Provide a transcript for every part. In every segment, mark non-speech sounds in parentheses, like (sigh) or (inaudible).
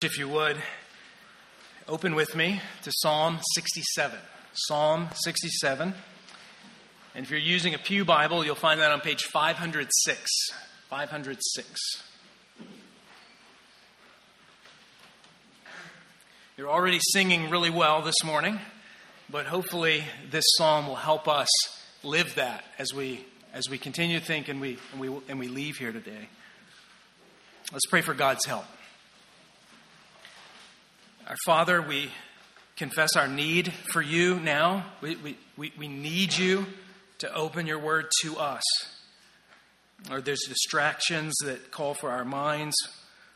If you would, open with me to Psalm 67. Psalm 67. And if you're using a Pew Bible, you'll find that on page 506. 506. You're already singing really well this morning, but hopefully this psalm will help us live that as we as we continue to think and we and we and we leave here today. Let's pray for God's help. Our Father, we confess our need for you now. We, we, we, we need you to open your word to us. Or there's distractions that call for our minds.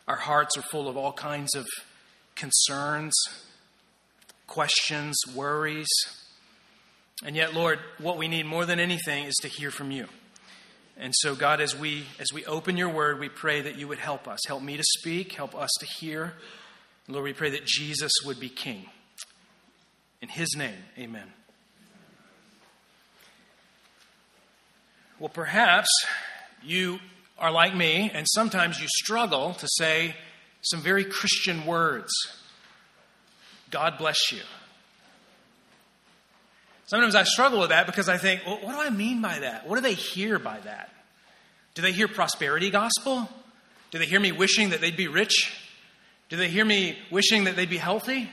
Our hearts are full of all kinds of concerns, questions, worries. And yet, Lord, what we need more than anything is to hear from you. And so, God, as we as we open your word, we pray that you would help us. Help me to speak, help us to hear. Lord, we pray that Jesus would be king. In his name, amen. Well, perhaps you are like me, and sometimes you struggle to say some very Christian words. God bless you. Sometimes I struggle with that because I think, well, what do I mean by that? What do they hear by that? Do they hear prosperity gospel? Do they hear me wishing that they'd be rich? Do they hear me wishing that they'd be healthy?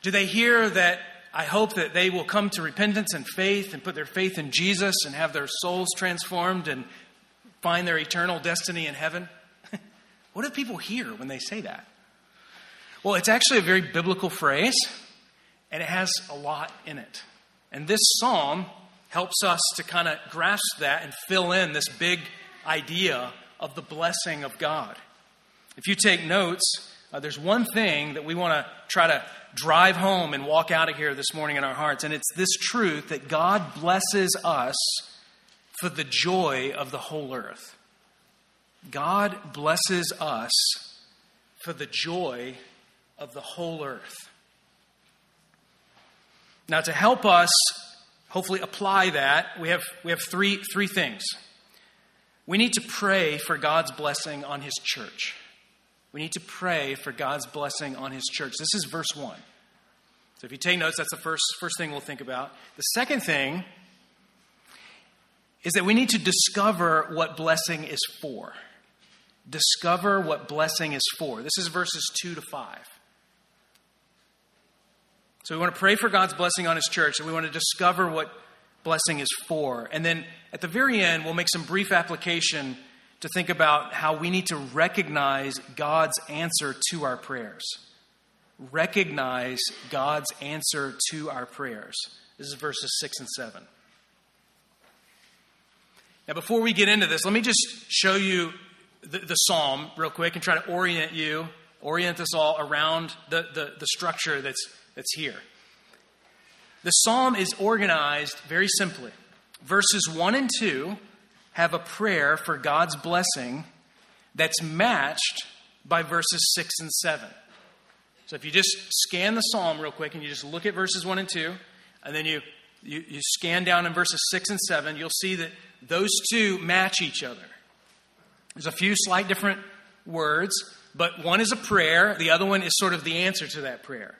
Do they hear that I hope that they will come to repentance and faith and put their faith in Jesus and have their souls transformed and find their eternal destiny in heaven? (laughs) what do people hear when they say that? Well, it's actually a very biblical phrase, and it has a lot in it. And this psalm helps us to kind of grasp that and fill in this big idea of the blessing of God. If you take notes, uh, there's one thing that we want to try to drive home and walk out of here this morning in our hearts, and it's this truth that God blesses us for the joy of the whole earth. God blesses us for the joy of the whole earth. Now, to help us hopefully apply that, we have, we have three, three things. We need to pray for God's blessing on His church. We need to pray for God's blessing on His church. This is verse 1. So if you take notes, that's the first, first thing we'll think about. The second thing is that we need to discover what blessing is for. Discover what blessing is for. This is verses 2 to 5. So we want to pray for God's blessing on His church, and we want to discover what blessing is for. And then at the very end, we'll make some brief application to think about how we need to recognize God's answer to our prayers. Recognize God's answer to our prayers. This is verses 6 and 7. Now, before we get into this, let me just show you the, the psalm real quick and try to orient you, orient us all around the, the, the structure that's, that's here. The psalm is organized very simply. Verses 1 and 2 have a prayer for God's blessing that's matched by verses 6 and 7. So if you just scan the psalm real quick and you just look at verses 1 and 2, and then you, you, you scan down in verses 6 and 7, you'll see that those two match each other. There's a few slight different words, but one is a prayer, the other one is sort of the answer to that prayer.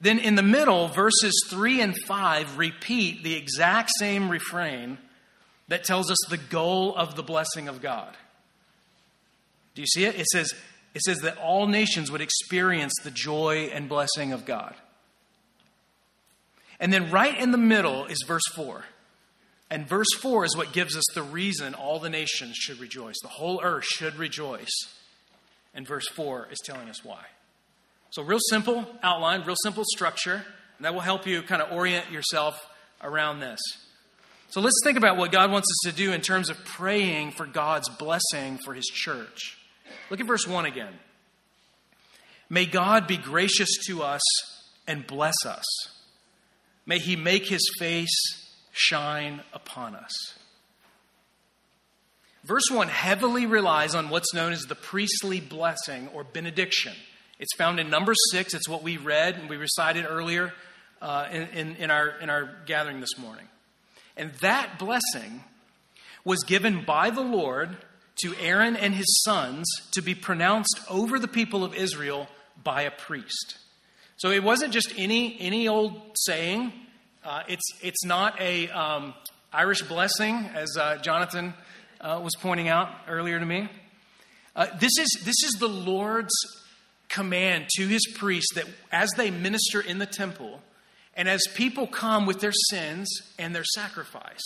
Then in the middle, verses 3 and 5 repeat the exact same refrain that tells us the goal of the blessing of God. Do you see it? It says, it says that all nations would experience the joy and blessing of God. And then right in the middle is verse 4. And verse 4 is what gives us the reason all the nations should rejoice. The whole earth should rejoice. And verse 4 is telling us why. So, real simple outline, real simple structure, and that will help you kind of orient yourself around this. So let's think about what God wants us to do in terms of praying for God's blessing for His church. Look at verse 1 again. May God be gracious to us and bless us. May He make His face shine upon us. Verse 1 heavily relies on what's known as the priestly blessing or benediction. It's found in Numbers 6. It's what we read and we recited earlier uh, in, in, in, our, in our gathering this morning. And that blessing was given by the Lord to Aaron and his sons to be pronounced over the people of Israel by a priest. So it wasn't just any, any old saying. Uh, it's, it's not a um, Irish blessing, as uh, Jonathan uh, was pointing out earlier to me. Uh, this, is, this is the Lord's command to his priests that as they minister in the temple, and as people come with their sins and their sacrifice,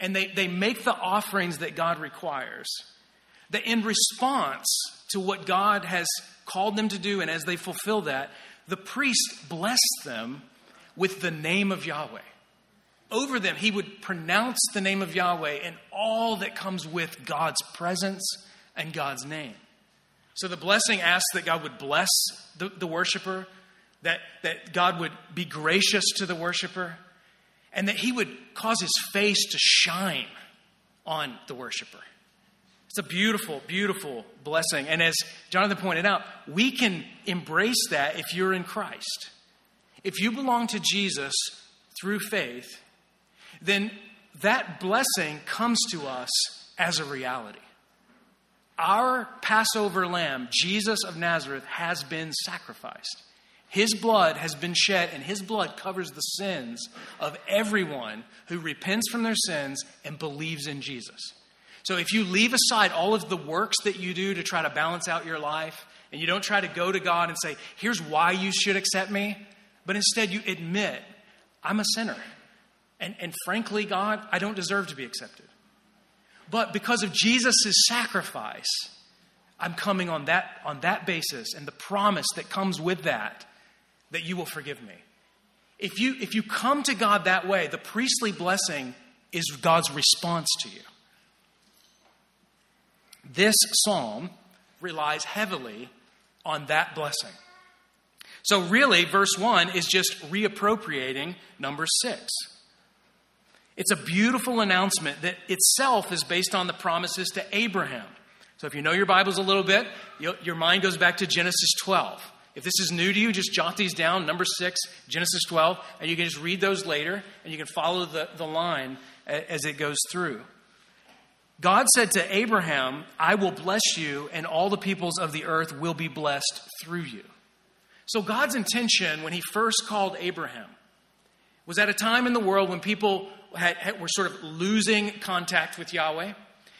and they, they make the offerings that God requires, that in response to what God has called them to do, and as they fulfill that, the priest blessed them with the name of Yahweh. Over them, he would pronounce the name of Yahweh and all that comes with God's presence and God's name. So the blessing asks that God would bless the, the worshiper, that, that God would be gracious to the worshiper, and that he would cause his face to shine on the worshiper. It's a beautiful, beautiful blessing. And as Jonathan pointed out, we can embrace that if you're in Christ. If you belong to Jesus through faith, then that blessing comes to us as a reality. Our Passover lamb, Jesus of Nazareth, has been sacrificed. His blood has been shed, and His blood covers the sins of everyone who repents from their sins and believes in Jesus. So if you leave aside all of the works that you do to try to balance out your life, and you don't try to go to God and say, here's why you should accept me, but instead you admit, I'm a sinner. And, and frankly, God, I don't deserve to be accepted. But because of Jesus' sacrifice, I'm coming on that, on that basis and the promise that comes with that that you will forgive me. If you, if you come to God that way, the priestly blessing is God's response to you. This psalm relies heavily on that blessing. So, really, verse 1 is just reappropriating Numbers 6. It's a beautiful announcement that itself is based on the promises to Abraham. So, if you know your Bibles a little bit, your mind goes back to Genesis 12. If this is new to you, just jot these down. Numbers six, Genesis 12, and you can just read those later, and you can follow the, the line as it goes through. God said to Abraham, I will bless you, and all the peoples of the earth will be blessed through you. So, God's intention when he first called Abraham was at a time in the world when people had, had, were sort of losing contact with Yahweh.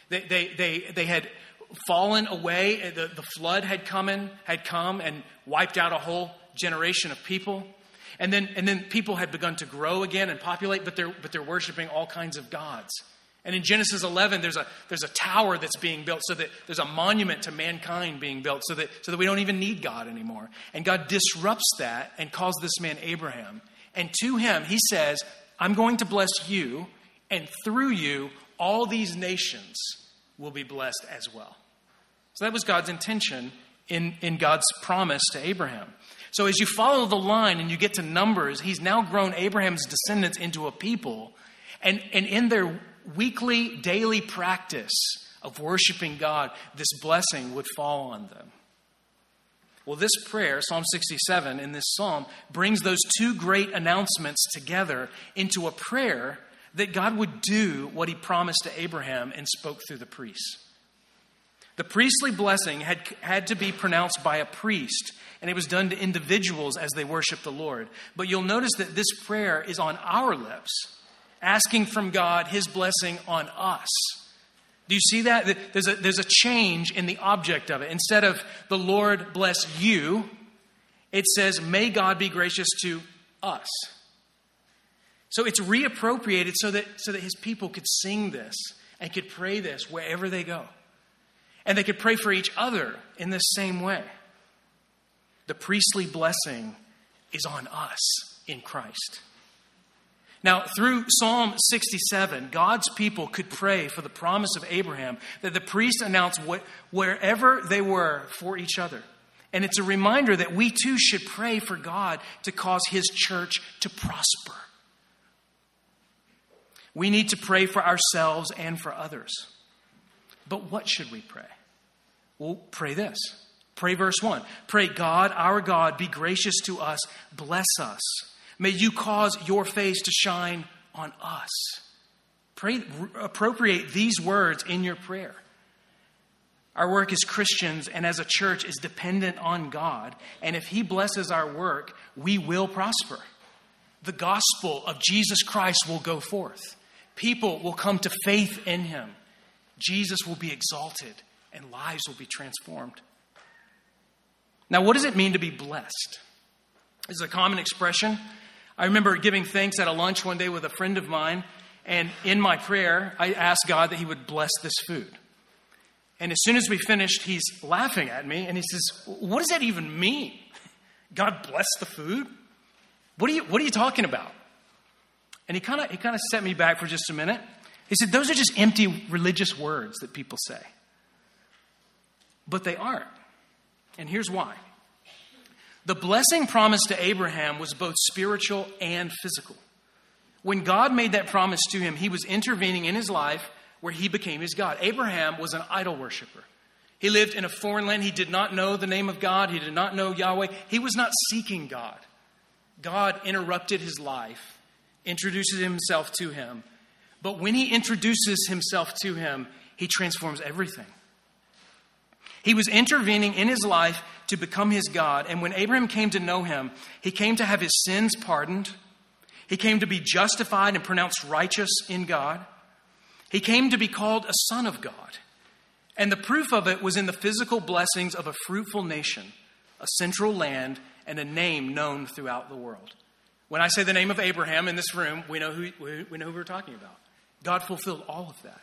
They, they, they, they had fallen away. Uh, the, the flood had come in, had come and wiped out a whole generation of people. And then, and then people had begun to grow again and populate, but they're, but they're worshiping all kinds of gods. And in Genesis 11, there's a, there's a tower that's being built so that there's a monument to mankind being built so that, so that we don't even need God anymore. And God disrupts that and calls this man Abraham. And to him, he says, I'm going to bless you, and through you, all these nations will be blessed as well. So that was God's intention in, in God's promise to Abraham. So as you follow the line and you get to Numbers, he's now grown Abraham's descendants into a people. And, and in their weekly, daily practice of worshiping God, this blessing would fall on them. Well, this prayer, Psalm 67, in this psalm, brings those two great announcements together into a prayer that God would do what he promised to Abraham and spoke through the priests. The priestly blessing had, had to be pronounced by a priest, and it was done to individuals as they worshiped the Lord. But you'll notice that this prayer is on our lips, asking from God his blessing on us. Do you see that? There's a, there's a change in the object of it. Instead of the Lord bless you, it says, May God be gracious to us. So it's reappropriated so that, so that his people could sing this and could pray this wherever they go. And they could pray for each other in the same way. The priestly blessing is on us in Christ. Now, through Psalm 67, God's people could pray for the promise of Abraham that the priest announced what, wherever they were for each other. And it's a reminder that we too should pray for God to cause his church to prosper. We need to pray for ourselves and for others. But what should we pray? Well, pray this. Pray verse 1. Pray, God, our God, be gracious to us, bless us. May you cause your face to shine on us. Pray, appropriate these words in your prayer. Our work as Christians and as a church is dependent on God. And if He blesses our work, we will prosper. The gospel of Jesus Christ will go forth. People will come to faith in Him. Jesus will be exalted and lives will be transformed. Now, what does it mean to be blessed? This is a common expression. I remember giving thanks at a lunch one day with a friend of mine, and in my prayer, I asked God that He would bless this food. And as soon as we finished, he's laughing at me and he says, What does that even mean? God bless the food? What are you, what are you talking about? And he kind of he kind of set me back for just a minute. He said, Those are just empty religious words that people say. But they aren't. And here's why. The blessing promised to Abraham was both spiritual and physical. When God made that promise to him, he was intervening in his life where he became his God. Abraham was an idol worshiper. He lived in a foreign land. He did not know the name of God. He did not know Yahweh. He was not seeking God. God interrupted his life, introduces himself to him. But when he introduces himself to him, he transforms everything. He was intervening in his life to become his God. And when Abraham came to know him, he came to have his sins pardoned. He came to be justified and pronounced righteous in God. He came to be called a son of God. And the proof of it was in the physical blessings of a fruitful nation, a central land, and a name known throughout the world. When I say the name of Abraham in this room, we know who, we know who we're talking about. God fulfilled all of that.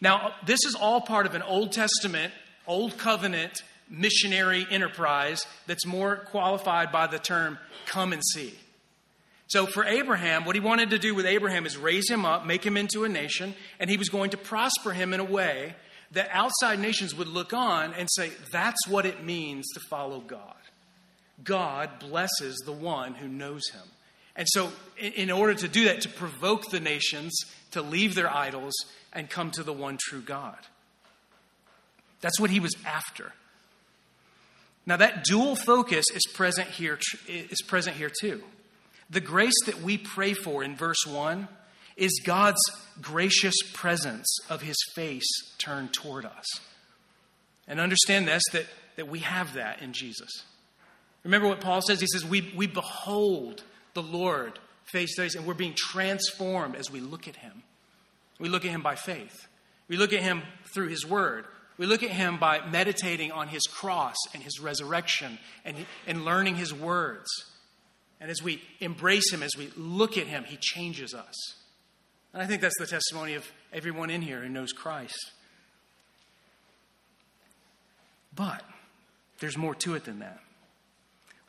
Now, this is all part of an Old Testament, Old Covenant missionary enterprise that's more qualified by the term come and see. So for Abraham, what he wanted to do with Abraham is raise him up, make him into a nation, and he was going to prosper him in a way that outside nations would look on and say, that's what it means to follow God. God blesses the one who knows him. And so, in order to do that, to provoke the nations to leave their idols and come to the one true God. That's what he was after. Now, that dual focus is present here, is present here too. The grace that we pray for in verse 1 is God's gracious presence of his face turned toward us. And understand this that, that we have that in Jesus. Remember what Paul says? He says, We, we behold the Lord face to face, and we're being transformed as we look at him. We look at him by faith, we look at him through his word. We look at him by meditating on his cross and his resurrection and, and learning his words. And as we embrace Him, as we look at Him, He changes us. And I think that's the testimony of everyone in here who knows Christ. But there's more to it than that.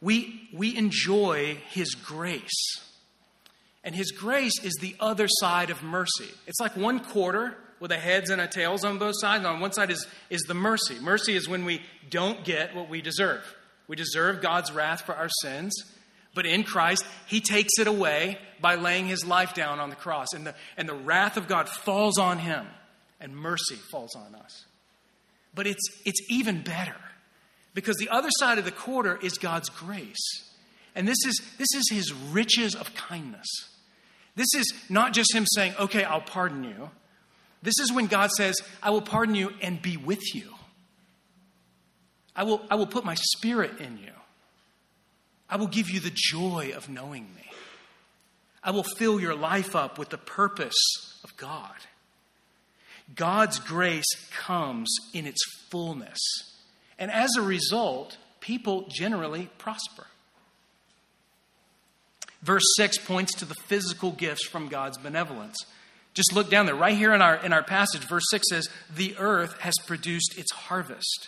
We, we enjoy His grace. And His grace is the other side of mercy. It's like one quarter with a heads and a tails on both sides. On one side is, is the mercy. Mercy is when we don't get what we deserve. We deserve God's wrath for our sins. But in Christ, he takes it away by laying his life down on the cross. And the, and the wrath of God falls on him, and mercy falls on us. But it's, it's even better because the other side of the quarter is God's grace. And this is, this is his riches of kindness. This is not just him saying, okay, I'll pardon you. This is when God says, I will pardon you and be with you. I will, I will put my spirit in you. I will give you the joy of knowing me. I will fill your life up with the purpose of God. God's grace comes in its fullness. And as a result, people generally prosper. Verse 6 points to the physical gifts from God's benevolence. Just look down there. Right here in our, in our passage, verse 6 says, The earth has produced its harvest.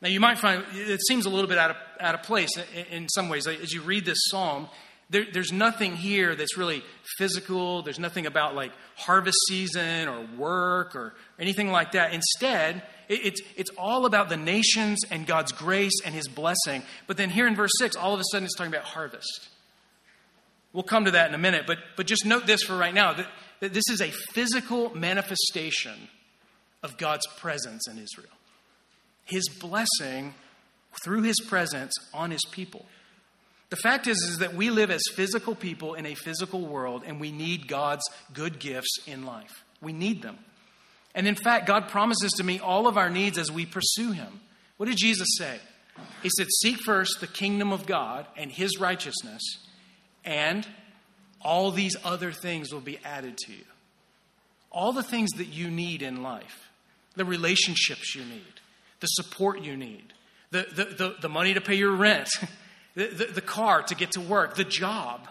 Now, you might find it seems a little bit out of, out of place in, some ways. As you read this psalm, there, there's nothing here that's really physical. There's nothing about like harvest season or work or anything like that. Instead, it, it's, it's all about the nations and God's grace and his blessing. But then here in verse 6, all of a sudden it's talking about harvest. We'll come to that in a minute, but, but just note this for right now that, that this is a physical manifestation of God's presence in Israel his blessing through his presence on his people. The fact is, is that we live as physical people in a physical world, and we need God's good gifts in life. We need them. And in fact, God promises to meet all of our needs as we pursue Him. What did Jesus say? He said, Seek first the kingdom of God and His righteousness, and all these other things will be added to you. All the things that you need in life, the relationships you need, the support you need, the, the, the, the money to pay your rent, (laughs) the, the, car to get to work, the job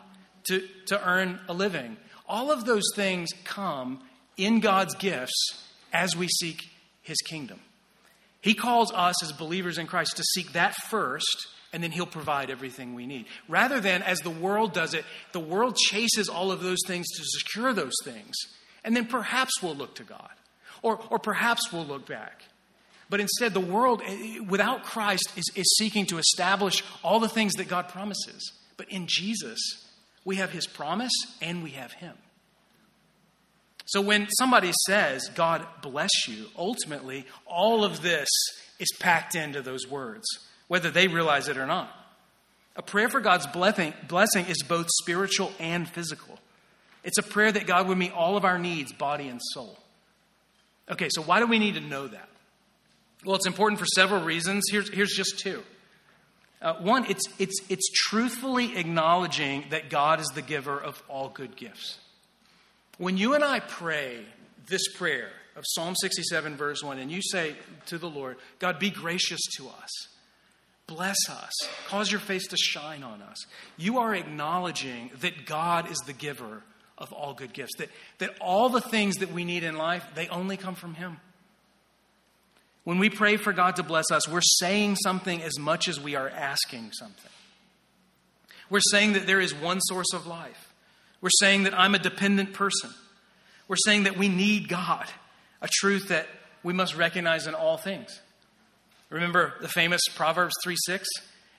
to, to earn a living. All of those things come in God's gifts as we seek His kingdom. He calls us as believers in Christ to seek that first, and then He'll provide everything we need. Rather than, as the world does it, the world chases all of those things to secure those things, and then perhaps we'll look to God, or, or perhaps we'll look back. But instead, the world, eh, without Christ, is, is seeking to establish all the things that God promises. But in Jesus, we have His promise and we have Him. So when somebody says, God bless you, ultimately, all of this is packed into those words, whether they realize it or not. A prayer for God's blessing, blessing is both spiritual and physical. It's a prayer that God would meet all of our needs, body and soul. Okay, so why do we need to know that? Well, it's important for several reasons. Here's, here's just two. Uh, one, it's, it's, it's truthfully acknowledging that God is the giver of all good gifts. When you and I pray this prayer of Psalm 67, verse 1, and you say to the Lord, God, be gracious to us, bless us, cause your face to shine on us, you are acknowledging that God is the giver of all good gifts, that, that all the things that we need in life, they only come from Him. When we pray for God to bless us, we're saying something as much as we are asking something. We're saying that there is one source of life. We're saying that I'm a dependent person. We're saying that we need God, a truth that we must recognize in all things. Remember the famous Proverbs 3 6?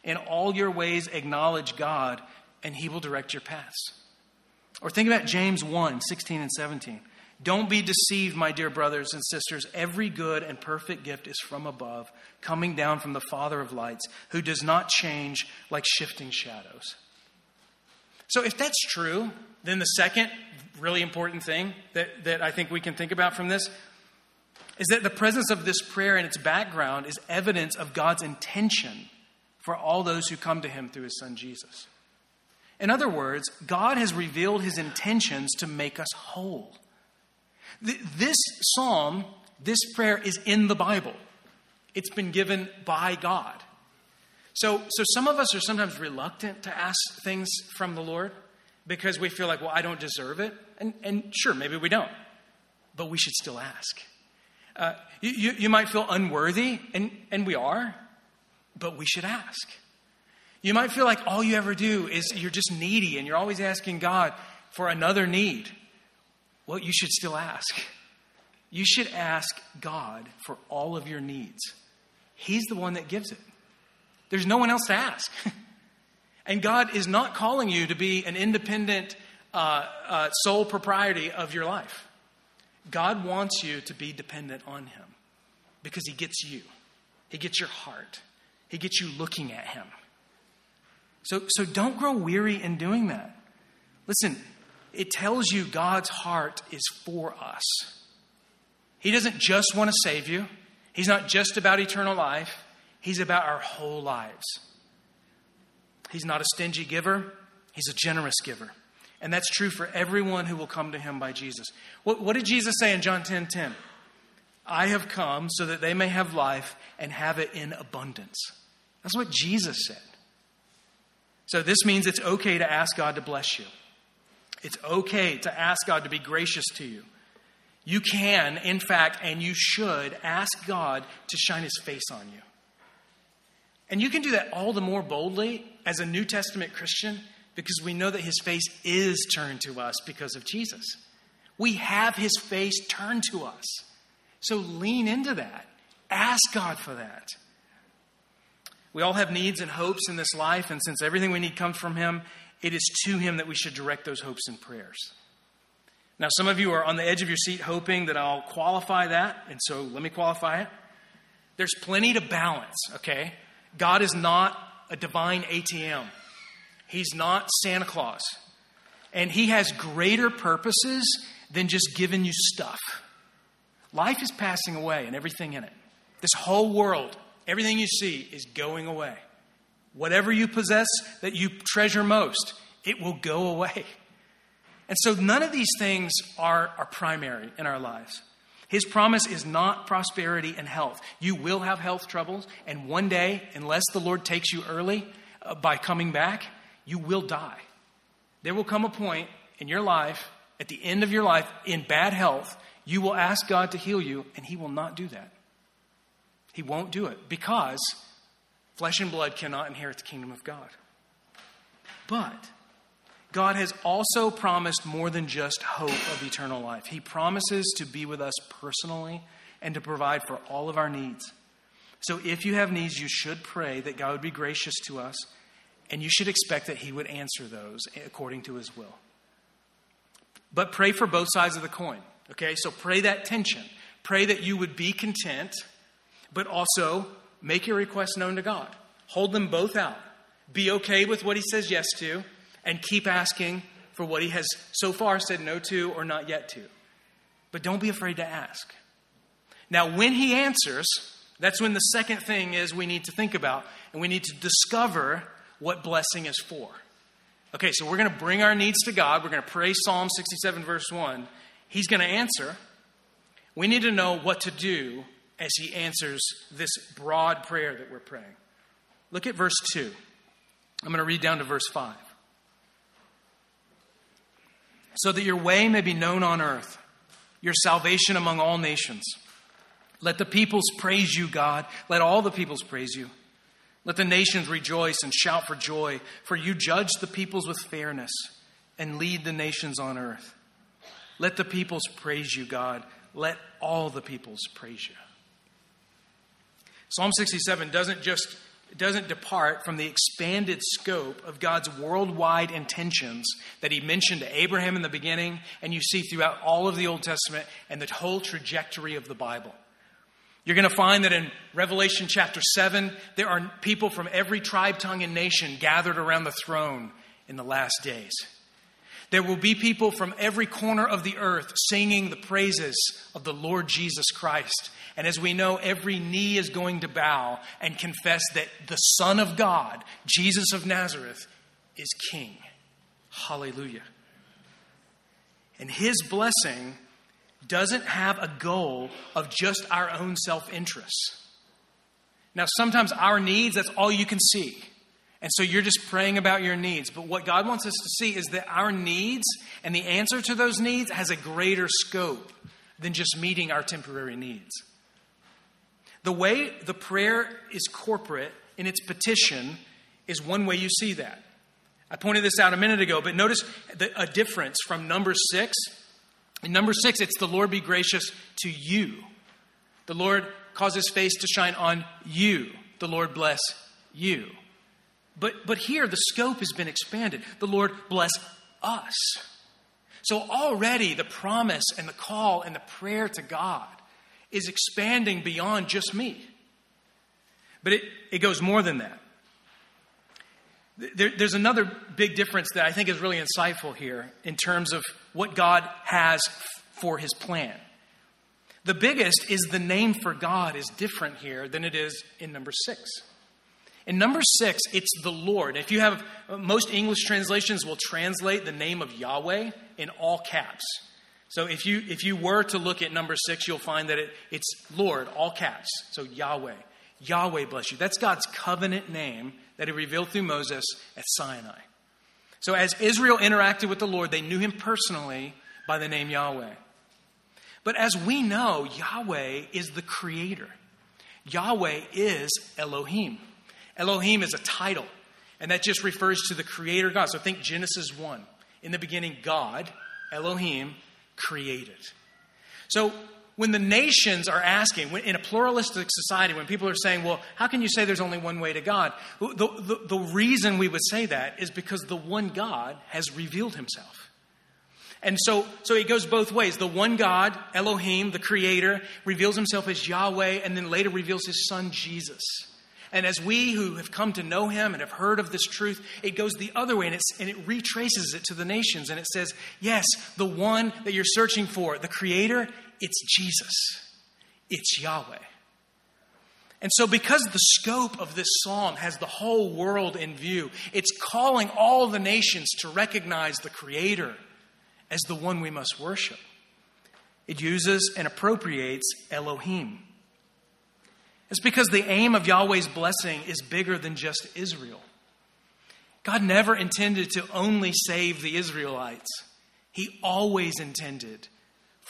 In all your ways, acknowledge God, and he will direct your paths. Or think about James 1 16 and 17. Don't be deceived, my dear brothers and sisters. Every good and perfect gift is from above, coming down from the Father of lights, who does not change like shifting shadows. So, if that's true, then the second really important thing that, that I think we can think about from this is that the presence of this prayer and its background is evidence of God's intention for all those who come to him through his son Jesus. In other words, God has revealed his intentions to make us whole. This psalm, this prayer is in the Bible. It's been given by God. So, so some of us are sometimes reluctant to ask things from the Lord because we feel like, well, I don't deserve it. And, and sure, maybe we don't, but we should still ask. Uh, you, you, you might feel unworthy, and, and we are, but we should ask. You might feel like all you ever do is you're just needy and you're always asking God for another need. Well, you should still ask. You should ask God for all of your needs. He's the one that gives it. There's no one else to ask. (laughs) And God is not calling you to be an independent uh, uh, sole propriety of your life. God wants you to be dependent on Him because He gets you, He gets your heart, He gets you looking at Him. So, so don't grow weary in doing that. Listen, it tells you God's heart is for us. He doesn't just want to save you, He's not just about eternal life, He's about our whole lives. He's not a stingy giver, he's a generous giver. And that's true for everyone who will come to him by Jesus. What, what did Jesus say in John 10 10? I have come so that they may have life and have it in abundance. That's what Jesus said. So this means it's okay to ask God to bless you. It's okay to ask God to be gracious to you. You can, in fact, and you should ask God to shine his face on you. And you can do that all the more boldly as a New Testament Christian because we know that his face is turned to us because of Jesus. We have his face turned to us. So lean into that. Ask God for that. We all have needs and hopes in this life, and since everything we need comes from him, it is to him that we should direct those hopes and prayers. Now, some of you are on the edge of your seat hoping that I'll qualify that, and so let me qualify it. There's plenty to balance, okay? God is not a divine ATM, He's not Santa Claus. And He has greater purposes than just giving you stuff. Life is passing away and everything in it. This whole world, everything you see is going away. Whatever you possess that you treasure most, it will go away. And so none of these things are, are primary in our lives. His promise is not prosperity and health. You will have health troubles, and one day, unless the Lord takes you early uh, by coming back, you will die. There will come a point in your life, at the end of your life, in bad health, you will ask God to heal you, and He will not do that. He won't do it because flesh and blood cannot inherit the kingdom of God. But God has also promised more than just hope of eternal life. He promises to be with us personally and to provide for all of our needs. So if you have needs, you should pray that God would be gracious to us, and you should expect that He would answer those according to His will. But pray for both sides of the coin. Okay, so pray that tension. Pray that you would be content, but also make your requests known to God. Hold them both out. Be okay with what He says yes to, and keep asking for what He has so far said no to or not yet to. But don't be afraid to ask. Now, when He answers, that's when the second thing is we need to think about, and we need to discover what blessing is for. Okay, so we're going to bring our needs to God. We're going to pray Psalm 67, verse 1. He's going to answer. We need to know what to do as He answers this broad prayer that we're praying. Look at verse 2. I'm going to read down to verse 5. So that your way may be known on earth, your salvation among all nations. Let the peoples praise you, God. Let all the peoples praise you. Let the nations rejoice and shout for joy, for you judge the peoples with fairness and lead the nations on earth. Let the peoples praise you, God. Let all the peoples praise you. Psalm 67 doesn't just doesn't depart from the expanded scope of God's worldwide intentions that he mentioned to Abraham in the beginning and you see throughout all of the Old Testament and the whole trajectory of the Bible. You're going to find that in Revelation chapter 7, there are people from every tribe, tongue, and nation gathered around the throne in the last days. There will be people from every corner of the earth singing the praises of the Lord Jesus Christ. And as we know, every knee is going to bow and confess that the Son of God, Jesus of Nazareth, is King. Hallelujah. And his blessing doesn't have a goal of just our own self interest. Now, sometimes our needs, that's all you can see. And so you're just praying about your needs. But what God wants us to see is that our needs and the answer to those needs has a greater scope than just meeting our temporary needs. The way the prayer is corporate in its petition is one way you see that. I pointed this out a minute ago, but notice the, a difference from Numbers six in Numbers six, it's the Lord be gracious to you. The Lord cause his face to shine on you. The Lord bless you. But, but here, the scope has been expanded. The Lord bless us. So already the promise and the call and the prayer to God is expanding beyond just me. But it, it goes more than that. There, there's another big difference that I think is really insightful here in terms of what God has for his plan. The biggest is the name for God is different here than it is in Numbers six. In Numbers six, it's the Lord. If you have most English translations will translate the name of Yahweh in all caps. So if you if you were to look at Numbers six, you'll find that it, it's Lord, all caps. So Yahweh. Yahweh bless you. That's God's covenant name that he revealed through Moses at Sinai. So as Israel interacted with the Lord, they knew him personally by the name Yahweh. But as we know, Yahweh is the creator. Yahweh is Elohim. Elohim is a title, and that just refers to the creator God. So think Genesis 1. In the beginning, God, Elohim, created. So when the nations are asking, when, in a pluralistic society, when people are saying, well, how can you say there's only one way to God? The, the, the reason we would say that is because the one God has revealed himself. And so, so it goes both ways. The one God, Elohim, the creator, reveals himself as Yahweh and then later reveals his son, Jesus. And as we who have come to know him and have heard of this truth, it goes the other way and, and, it retraces it to the nations. And it says, yes, the one that you're searching for, the creator, it's Jesus, it's Yahweh. And so, because the scope of this psalm has the whole world in view, it's calling all the nations to recognize the Creator as the one we must worship. It uses and appropriates Elohim. It's because the aim of Yahweh's blessing is bigger than just Israel. God never intended to only save the Israelites, He always intended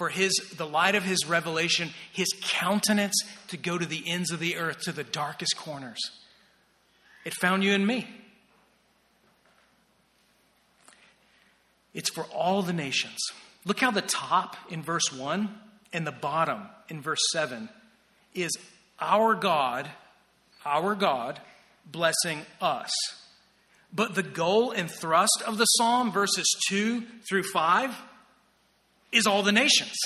for his the light of his revelation, his countenance to go to the ends of the earth, to the darkest corners. It found you and me. It's for all the nations. Look how the top in verse 1 and the bottom in verse 7 is our God, our God blessing us. But the goal and thrust of the psalm, verses 2 through 5, is all the nations.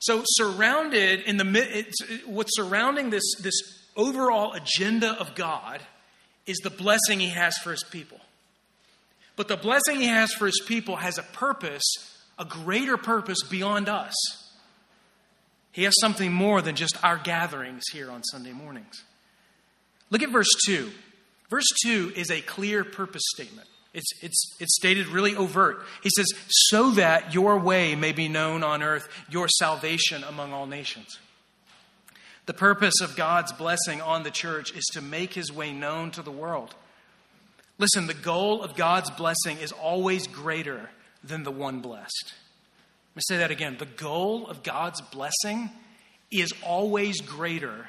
So, surrounded in the what's surrounding this, this overall agenda of God is the blessing He has for His people. But the blessing He has for His people has a purpose, a greater purpose beyond us. He has something more than just our gatherings here on Sunday mornings. Look at verse 2. Verse 2 is a clear purpose statement. It's, it's, it's stated really overt. He says, so that your way may be known on earth, your salvation among all nations. The purpose of God's blessing on the church is to make his way known to the world. Listen, the goal of God's blessing is always greater than the one blessed. Let me say that again. The goal of God's blessing is always greater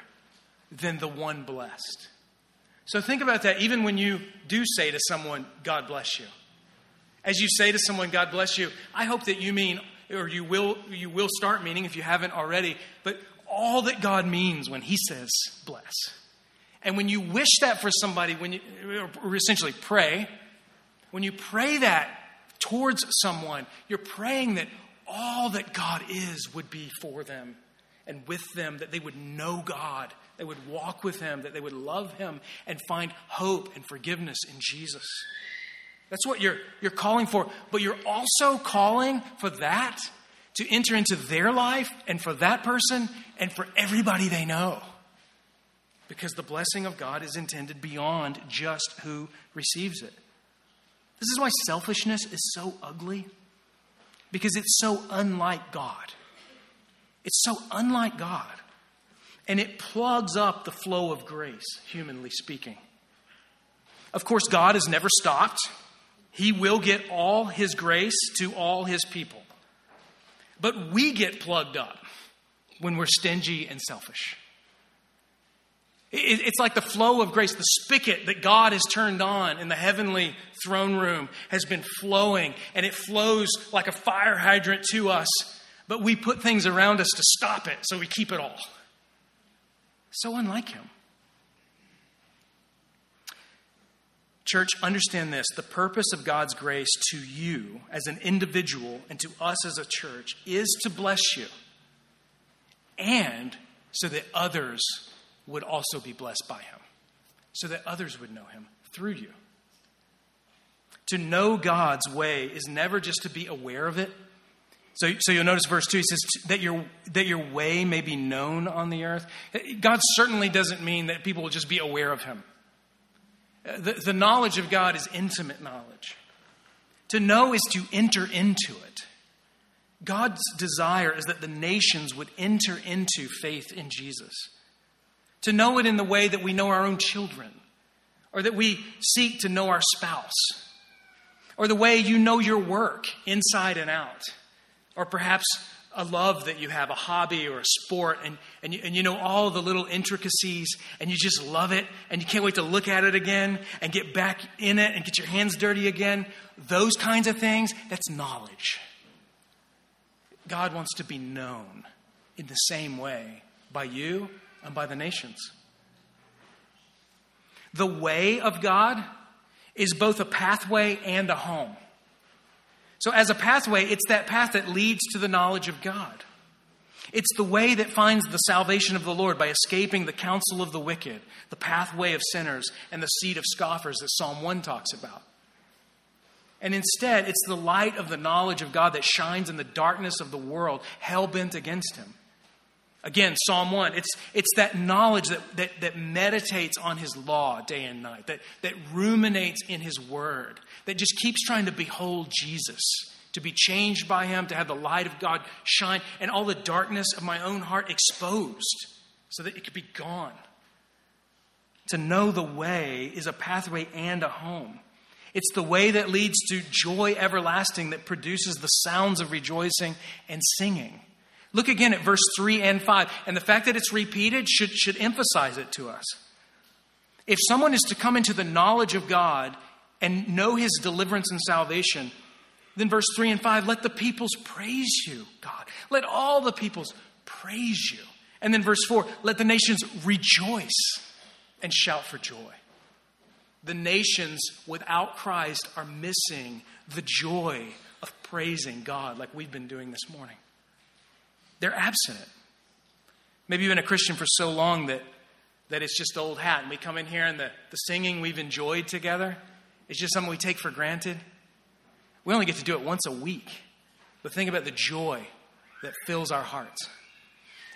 than the one blessed. So think about that even when you do say to someone, God bless you. As you say to someone, God bless you, I hope that you mean, or you will, you will start meaning if you haven't already, but all that God means when He says bless. And when you wish that for somebody, when you or essentially pray, when you pray that towards someone, you're praying that all that God is would be for them and with them, that they would know God they would walk with him, that they would love him and find hope and forgiveness in Jesus. That's what you're, you're calling for. But you're also calling for that to enter into their life and for that person and for everybody they know. Because the blessing of God is intended beyond just who receives it. This is why selfishness is so ugly, because it's so unlike God. It's so unlike God and it plugs up the flow of grace, humanly speaking. Of course, God has never stopped. He will get all His grace to all His people. But we get plugged up when we're stingy and selfish. It's like the flow of grace, the spigot that God has turned on in the heavenly throne room has been flowing, and it flows like a fire hydrant to us. But we put things around us to stop it, so we keep it all. So unlike him. Church, understand this. The purpose of God's grace to you as an individual and to us as a church is to bless you and so that others would also be blessed by him, so that others would know him through you. To know God's way is never just to be aware of it, so, so you'll notice verse 2, he says, that your, that your way may be known on the earth. God certainly doesn't mean that people will just be aware of him. The, the knowledge of God is intimate knowledge. To know is to enter into it. God's desire is that the nations would enter into faith in Jesus. To know it in the way that we know our own children, or that we seek to know our spouse, or the way you know your work inside and out or perhaps a love that you have, a hobby or a sport, and, and, you, and you know all the little intricacies, and you just love it, and you can't wait to look at it again and get back in it and get your hands dirty again. Those kinds of things, that's knowledge. God wants to be known in the same way by you and by the nations. The way of God is both a pathway and a home. So, as a pathway, it's that path that leads to the knowledge of God. It's the way that finds the salvation of the Lord by escaping the counsel of the wicked, the pathway of sinners, and the seed of scoffers that Psalm 1 talks about. And instead, it's the light of the knowledge of God that shines in the darkness of the world, hell bent against him. Again, Psalm 1, it's, it's that knowledge that, that, that meditates on his law day and night, that, that ruminates in his word, that just keeps trying to behold Jesus, to be changed by him, to have the light of God shine, and all the darkness of my own heart exposed so that it could be gone. To know the way is a pathway and a home. It's the way that leads to joy everlasting that produces the sounds of rejoicing and singing. Look again at verse 3 and 5. And the fact that it's repeated should, should emphasize it to us. If someone is to come into the knowledge of God and know his deliverance and salvation, then verse 3 and 5 let the peoples praise you, God. Let all the peoples praise you. And then verse 4 let the nations rejoice and shout for joy the nations without Christ are missing the joy of praising God like we've been doing this morning. They're absent. Maybe you've been a Christian for so long that, that it's just old hat, and we come in here and the, the singing we've enjoyed together is just something we take for granted. We only get to do it once a week. But think about the joy that fills our hearts.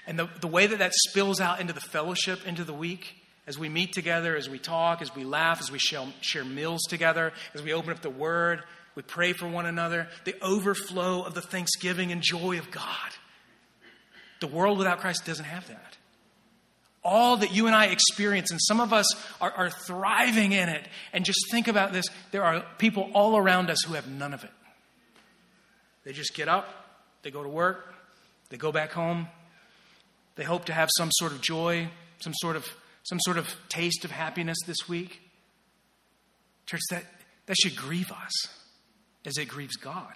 And the, the way that that spills out into the fellowship, into the week, as we meet together, as we talk, as we laugh, as we share meals together, as we open up the Word, we pray for one another, the overflow of the thanksgiving and joy of God. The world without Christ doesn't have that. All that you and I experience, and some of us are, are thriving in it. And just think about this there are people all around us who have none of it. They just get up, they go to work, they go back home, they hope to have some sort of joy, some sort of some sort of taste of happiness this week? Church, that, that should grieve us as it grieves God.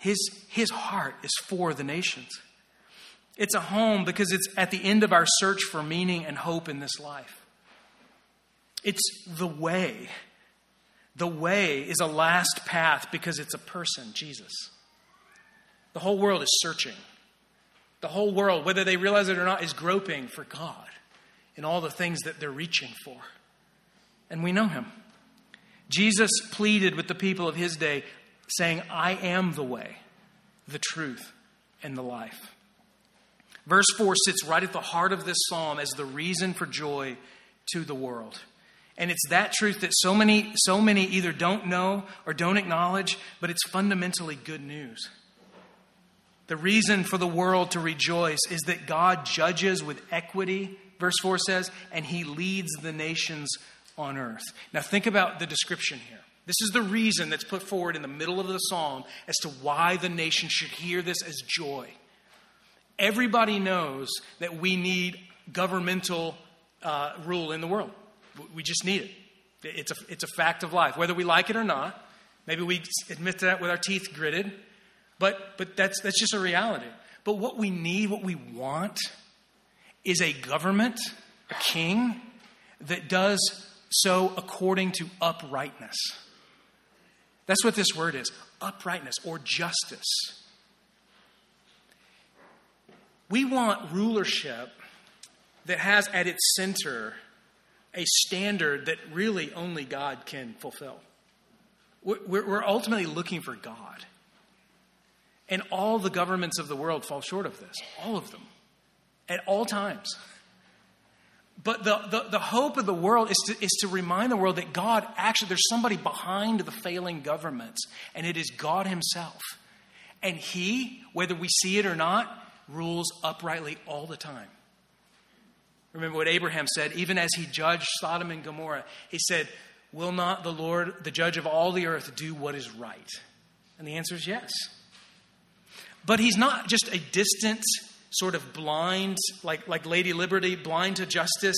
His, his heart is for the nations. It's a home because it's at the end of our search for meaning and hope in this life. It's the way. The way is a last path because it's a person, Jesus. The whole world is searching. The whole world, whether they realize it or not, is groping for God in all the things that they're reaching for. And we know him. Jesus pleaded with the people of his day, saying, I am the way, the truth, and the life. Verse 4 sits right at the heart of this psalm as the reason for joy to the world. And it's that truth that so many, so many either don't know or don't acknowledge, but it's fundamentally good news. The reason for the world to rejoice is that God judges with equity verse 4 says, and he leads the nations on earth. Now, think about the description here. This is the reason that's put forward in the middle of the psalm as to why the nation should hear this as joy. Everybody knows that we need governmental uh, rule in the world. We just need it. It's a, it's a fact of life, whether we like it or not. Maybe we admit to that with our teeth gritted, but, but that's, that's just a reality. But what we need, what we want, is a government, a king, that does so according to uprightness. That's what this word is uprightness or justice. We want rulership that has at its center a standard that really only God can fulfill. We're ultimately looking for God. And all the governments of the world fall short of this, all of them at all times. But the, the, the, hope of the world is to, is to remind the world that God actually, there's somebody behind the failing governments, and it is God Himself. And He, whether we see it or not, rules uprightly all the time. Remember what Abraham said, even as he judged Sodom and Gomorrah, he said, Will not the Lord, the judge of all the earth, do what is right? And the answer is yes. But he's not just a distant sort of blind, like, like Lady Liberty, blind to justice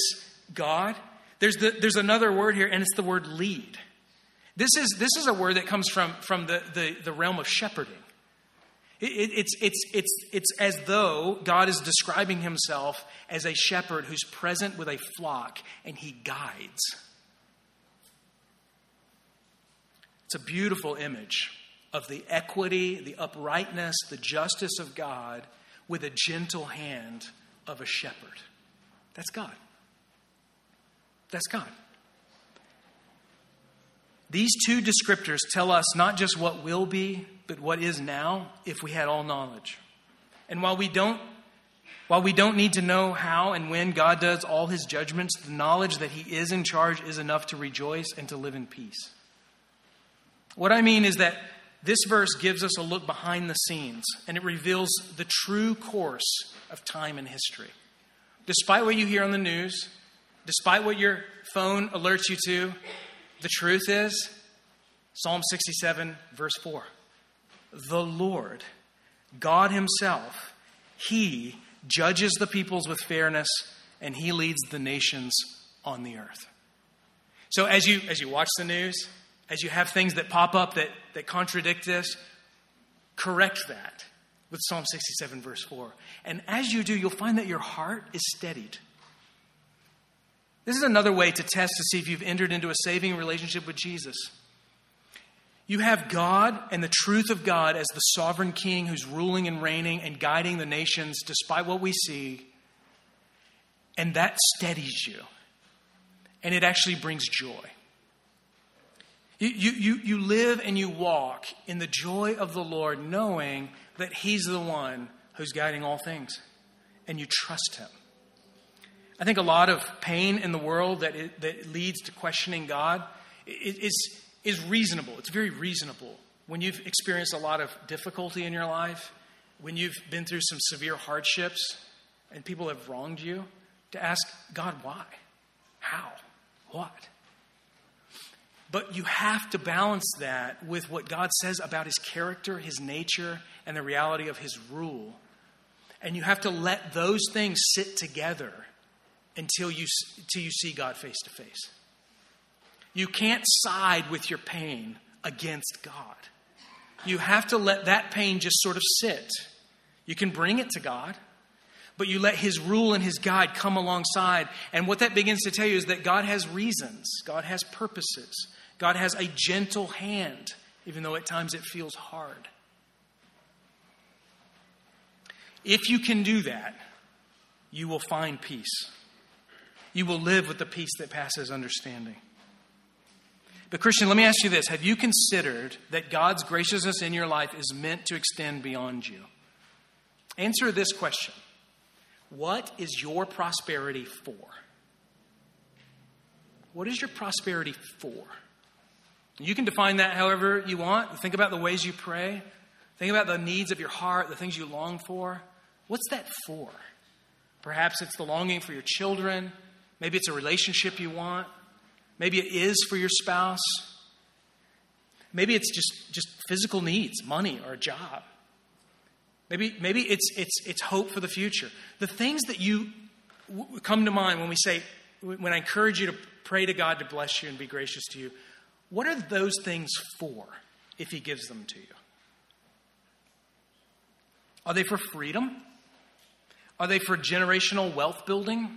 God. There's, the, there's another word here, and it's the word lead. This is, this is a word that comes from, from the, the, the realm of shepherding. It, it, it's, it's, it's, it's as though God is describing himself as a shepherd who's present with a flock and he guides. It's a beautiful image of the equity, the uprightness, the justice of God with a gentle hand of a shepherd. That's God. That's God. These two descriptors tell us not just what will be, but what is now if we had all knowledge. And while we don't while we don't need to know how and when God does all his judgments, the knowledge that he is in charge is enough to rejoice and to live in peace. What I mean is that this verse gives us a look behind the scenes and it reveals the true course of time and history. Despite what you hear on the news, despite what your phone alerts you to, the truth is Psalm 67, verse 4 The Lord, God Himself, He judges the peoples with fairness and He leads the nations on the earth. So as you, as you watch the news, as you have things that pop up that, that contradict this, correct that with Psalm 67, verse 4. And as you do, you'll find that your heart is steadied. This is another way to test to see if you've entered into a saving relationship with Jesus. You have God and the truth of God as the sovereign king who's ruling and reigning and guiding the nations despite what we see. And that steadies you. And it actually brings joy. You, you, you live and you walk in the joy of the Lord, knowing that He's the one who's guiding all things, and you trust Him. I think a lot of pain in the world that, it, that leads to questioning God is, is reasonable. It's very reasonable. When you've experienced a lot of difficulty in your life, when you've been through some severe hardships, and people have wronged you, to ask God why, how, what. But you have to balance that with what God says about his character, his nature, and the reality of his rule. And you have to let those things sit together until you, until you see God face to face. You can't side with your pain against God. You have to let that pain just sort of sit. You can bring it to God, but you let His rule and His guide come alongside. And what that begins to tell you is that God has reasons, God has purposes. God has a gentle hand, even though at times it feels hard. If you can do that, you will find peace. You will live with the peace that passes understanding. But, Christian, let me ask you this Have you considered that God's graciousness in your life is meant to extend beyond you? Answer this question What is your prosperity for? What is your prosperity for? You can define that however you want. Think about the ways you pray. Think about the needs of your heart, the things you long for. What's that for? Perhaps it's the longing for your children. Maybe it's a relationship you want. Maybe it is for your spouse. Maybe it's just, just physical needs, money or a job. Maybe, maybe it's, it's, it's hope for the future. The things that you come to mind when we say, when I encourage you to pray to God to bless you and be gracious to you, what are those things for if He gives them to you? Are they for freedom? Are they for generational wealth building?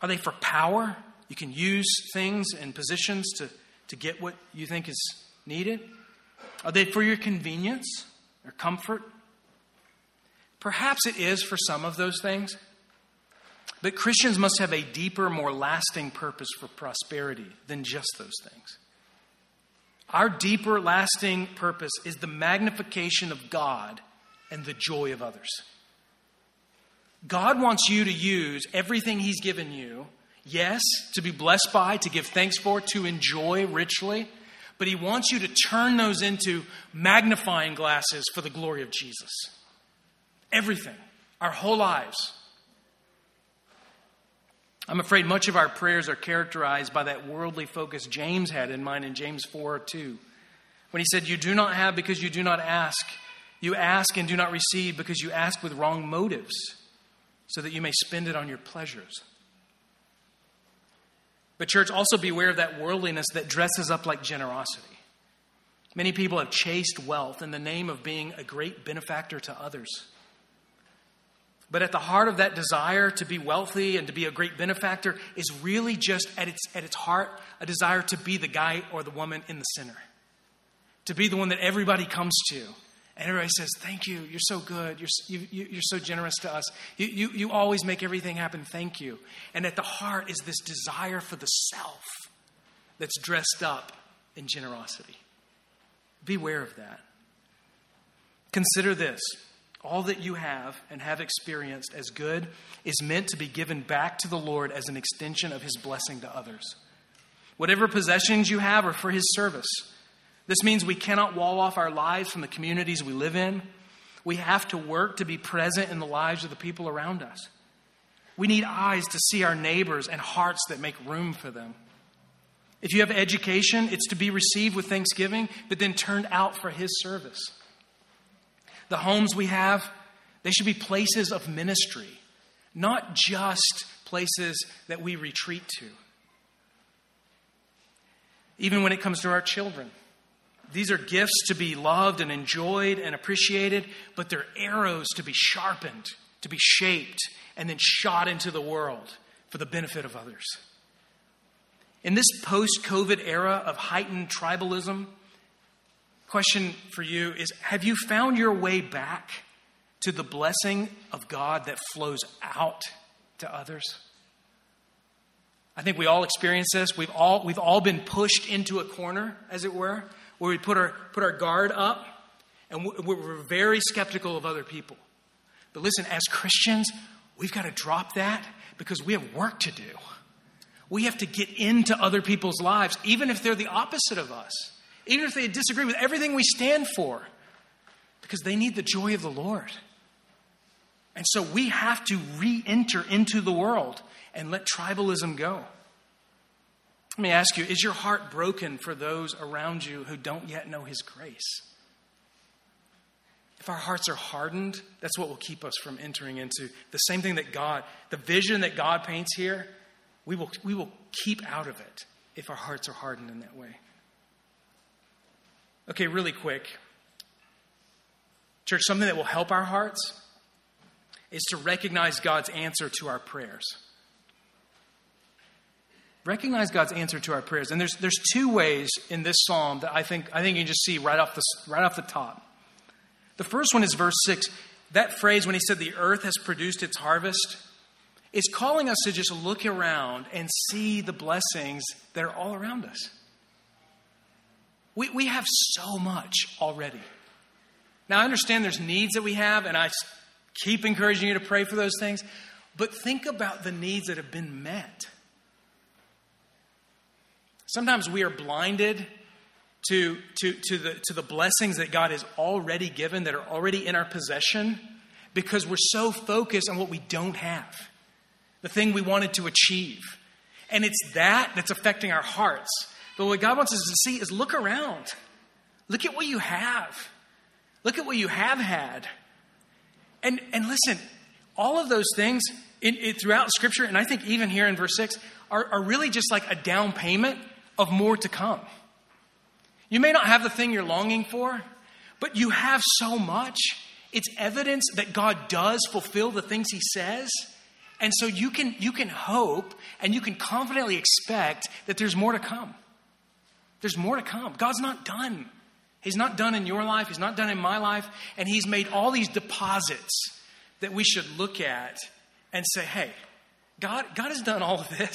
Are they for power? You can use things and positions to, to get what you think is needed. Are they for your convenience or comfort? Perhaps it is for some of those things. But Christians must have a deeper, more lasting purpose for prosperity than just those things. Our deeper, lasting purpose is the magnification of God and the joy of others. God wants you to use everything He's given you, yes, to be blessed by, to give thanks for, to enjoy richly, but He wants you to turn those into magnifying glasses for the glory of Jesus. Everything, our whole lives. I'm afraid much of our prayers are characterized by that worldly focus James had in mind in James 4 2. When he said, You do not have because you do not ask. You ask and do not receive because you ask with wrong motives, so that you may spend it on your pleasures. But, church, also beware of that worldliness that dresses up like generosity. Many people have chased wealth in the name of being a great benefactor to others. But at the heart of that desire to be wealthy and to be a great benefactor is really just at its, at its heart a desire to be the guy or the woman in the center. To be the one that everybody comes to. And everybody says, Thank you. You're so good. You're, you, you, are so generous to us. You, you, you always make everything happen. Thank you. And at the heart is this desire for the self that's dressed up in generosity. Beware of that. Consider this all that you have and have experienced as good is meant to be given back to the Lord as an extension of his blessing to others. Whatever possessions you have are for his service. This means we cannot wall off our lives from the communities we live in. We have to work to be present in the lives of the people around us. We need eyes to see our neighbors and hearts that make room for them. If you have education, it's to be received with thanksgiving, but then turned out for His service. The homes we have, they should be places of ministry, not just places that we retreat to. Even when it comes to our children, these are gifts to be loved and enjoyed and appreciated, but they're arrows to be sharpened, to be shaped, and then shot into the world for the benefit of others. In this post COVID era of heightened tribalism, question for you is Have you found your way back to the blessing of God that flows out to others? I think we all experience this. We've all, we've all been pushed into a corner, as it were, where we put our, put our guard up and we're very skeptical of other people. But listen, as Christians, we've got to drop that because we have work to do. We have to get into other people's lives, even if they're the opposite of us, even if they disagree with everything we stand for, because they need the joy of the Lord. And so we have to re enter into the world and let tribalism go. Let me ask you is your heart broken for those around you who don't yet know His grace? If our hearts are hardened, that's what will keep us from entering into the same thing that God, the vision that God paints here, we will, we will keep out of it if our hearts are hardened in that way. Okay, really quick. Church, something that will help our hearts is to recognize God's answer to our prayers recognize God's answer to our prayers. And there's, there's two ways in this psalm that I think, I think you can just see right off, the, right off the top. The first one is verse 6. That phrase, when he said, The earth has produced its harvest, is calling us to just look around and see the blessings that are all around us. We, we have so much already. Now, I understand there's needs that we have, and I keep encouraging you to pray for those things, but think about the needs that have been met. Sometimes we are blinded to, to, to, the, to the blessings that God has already given, that are already in our possession, because we're so focused on what we don't have, the thing we wanted to achieve. And it's that that's affecting our hearts. But what God wants us to see is look around. Look at what you have. Look at what you have had. And, and listen, all of those things in, in, throughout Scripture, and I think even here in verse 6, are, are really just like a down payment of more to come. You may not have the thing you're longing for, but you have so much. It's evidence that God does fulfill the things He says. And so you can, you can hope and you can confidently expect that there's more to come. There's more to come. God's not done. He's not done in your life, He's not done in my life, and He's made all these deposits that we should look at and say, hey, God, God has done all of this.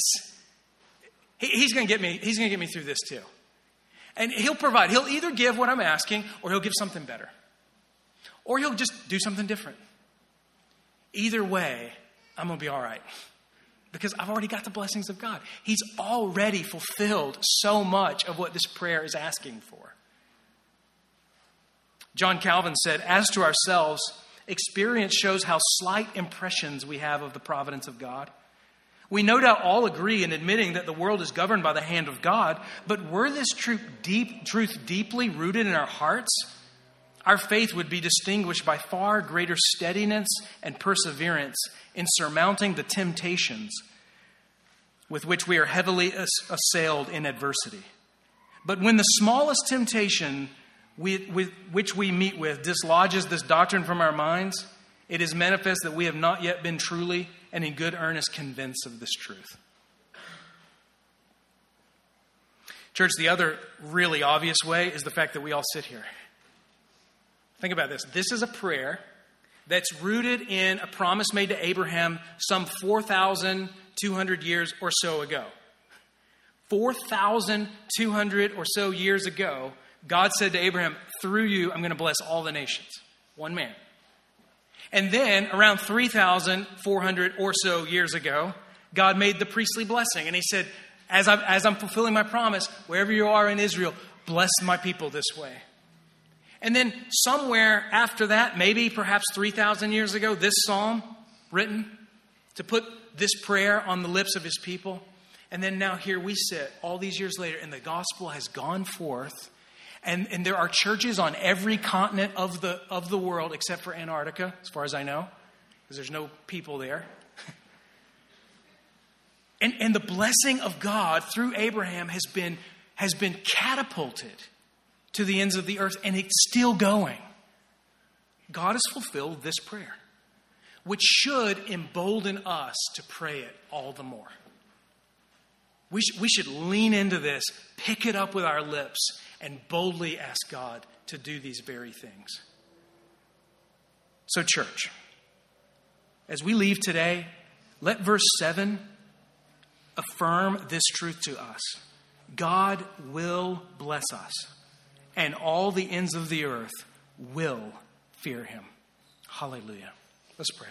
He, he's going to get me. He's going to get me through this too. And he'll provide. He'll either give what I'm asking, or he'll give something better, or he'll just do something different. Either way, I'm going to be all right because I've already got the blessings of God. He's already fulfilled so much of what this prayer is asking for. John Calvin said, As to ourselves, experience shows how slight impressions we have of the providence of God. We no doubt all agree in admitting that the world is governed by the hand of God, but were this truth, deep, truth deeply rooted in our hearts, our faith would be distinguished by far greater steadiness and perseverance in surmounting the temptations with which we are heavily assailed in adversity. But when the smallest temptation we, with, which we meet with dislodges this doctrine from our minds, it is manifest that we have not yet been truly and in good earnest convinced of this truth. Church, the other really obvious way is the fact that we all sit here. Think about this. This is a prayer that's rooted in a promise made to Abraham some 4,200 years or so ago. 4,200 or so years ago, God said to Abraham, Through you, I'm going to bless all the nations. One man. And then, around 3,400 or so years ago, God made the priestly blessing. And he said, as I'm, as I'm fulfilling my promise, wherever you are in Israel, bless my people this way. And then, somewhere after that, maybe perhaps 3,000 years ago, this psalm written to put this prayer on the lips of his people. And then now here we sit all these years later, and the gospel has gone forth. And, and there are churches on every continent of the, of the world except for Antarctica, as far as I know, because there's no people there. (laughs) and, and the blessing of God through Abraham has been, has been catapulted to the ends of the earth, and it's still going. God has fulfilled this prayer, which should embolden us to pray it all the more. We, sh- we should lean into this, pick it up with our lips, and boldly ask God to do these very things. So, church, as we leave today, let verse 7 affirm this truth to us God will bless us, and all the ends of the earth will fear him. Hallelujah. Let's pray.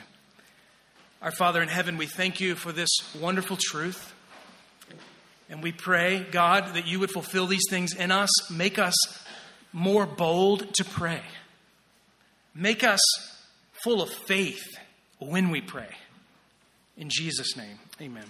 Our Father in heaven, we thank you for this wonderful truth. And we pray, God, that you would fulfill these things in us, make us more bold to pray, make us full of faith when we pray. In Jesus' name, amen.